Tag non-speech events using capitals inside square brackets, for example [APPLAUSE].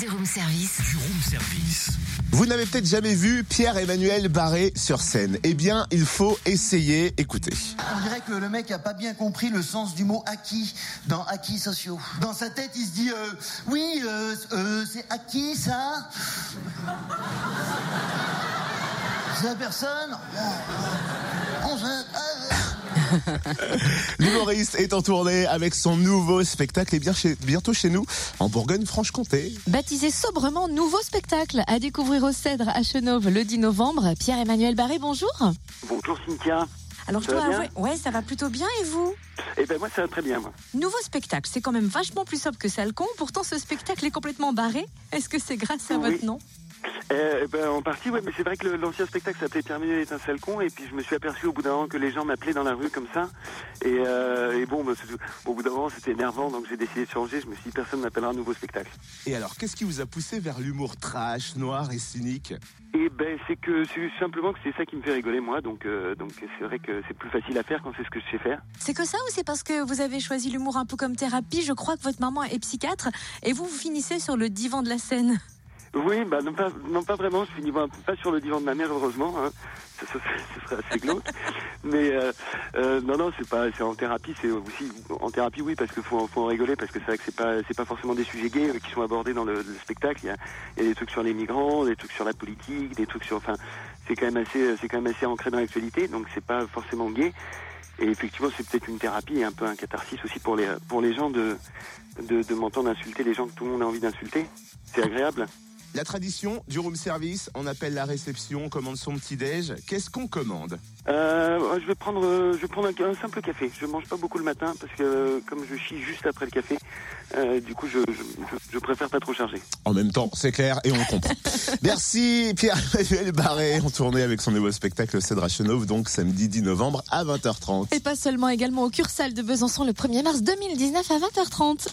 Du room service. Du room service. Vous n'avez peut-être jamais vu Pierre-Emmanuel Barré sur scène. Eh bien, il faut essayer. Écoutez. On dirait que le mec a pas bien compris le sens du mot acquis dans acquis sociaux. Dans sa tête, il se dit euh, oui, euh, euh, c'est acquis ça. C'est la personne. [LAUGHS] L'humoriste est en tournée avec son nouveau spectacle et bien chez- bientôt chez nous en Bourgogne-Franche-Comté. Baptisé sobrement Nouveau spectacle à découvrir au Cèdre à Chenauve le 10 novembre. Pierre-Emmanuel Barré, bonjour. Bonjour Cynthia. Alors Ça va toi, bien ouais, ouais, ça va plutôt bien et vous? Eh ben moi ça va très bien. Moi. Nouveau spectacle, c'est quand même vachement plus sobre que Salcon. Pourtant, ce spectacle est complètement barré. Est-ce que c'est grâce à Oui. votre nom? Eh ben, en partie, ouais, mais c'est vrai que l'ancien spectacle s'appelait Terminer est un sale con, et puis je me suis aperçu au bout d'un moment que les gens m'appelaient dans la rue comme ça, et, euh, et bon, c'est- au bout d'un moment c'était énervant, donc j'ai décidé de changer. Je me suis dit personne m'appellera un nouveau spectacle. Et alors, qu'est-ce qui vous a poussé vers l'humour trash, noir et cynique? Et ben c'est que c'est simplement que c'est ça qui me fait rigoler moi, donc euh, donc c'est vrai que c'est plus facile à faire quand c'est ce que je sais faire. C'est que ça ou c'est parce que vous avez choisi l'humour un peu comme thérapie? Je crois que votre maman est psychiatre et vous, vous finissez sur le divan de la scène. Oui, bah non pas, non pas vraiment. Je finis pas sur le divan de ma mère, heureusement. Hein. Ça, ça, ce serait assez glauque. [LAUGHS] Mais euh, euh, non, non, c'est pas, c'est en thérapie. C'est aussi en thérapie, oui, parce qu'il faut, faut en rigoler, parce que c'est vrai que c'est pas, c'est pas forcément des sujets gays euh, qui sont abordés dans le, le spectacle. Il y, a, il y a des trucs sur les migrants, des trucs sur la politique, des trucs sur, enfin, c'est quand même assez, c'est quand même assez ancré dans l'actualité, donc c'est pas forcément gay. Et effectivement, c'est peut-être une thérapie et un peu un catharsis aussi pour les, pour les gens de, de, de m'entendre insulter les gens que tout le monde a envie d'insulter. C'est agréable. La tradition du room service, on appelle la réception, on commande son petit-déj. Qu'est-ce qu'on commande Euh, je vais prendre, euh, je vais prendre un, un simple café. Je mange pas beaucoup le matin parce que euh, comme je chie juste après le café, euh, du coup je, je, je, je préfère pas trop charger. En même temps, c'est clair et on comprend. [LAUGHS] Merci Pierre-Emmanuel Barré en tournée avec son nouveau spectacle Cédra Chenauve, donc samedi 10 novembre à 20h30. Et pas seulement également au Cursal de Besançon le 1er mars 2019 à 20h30.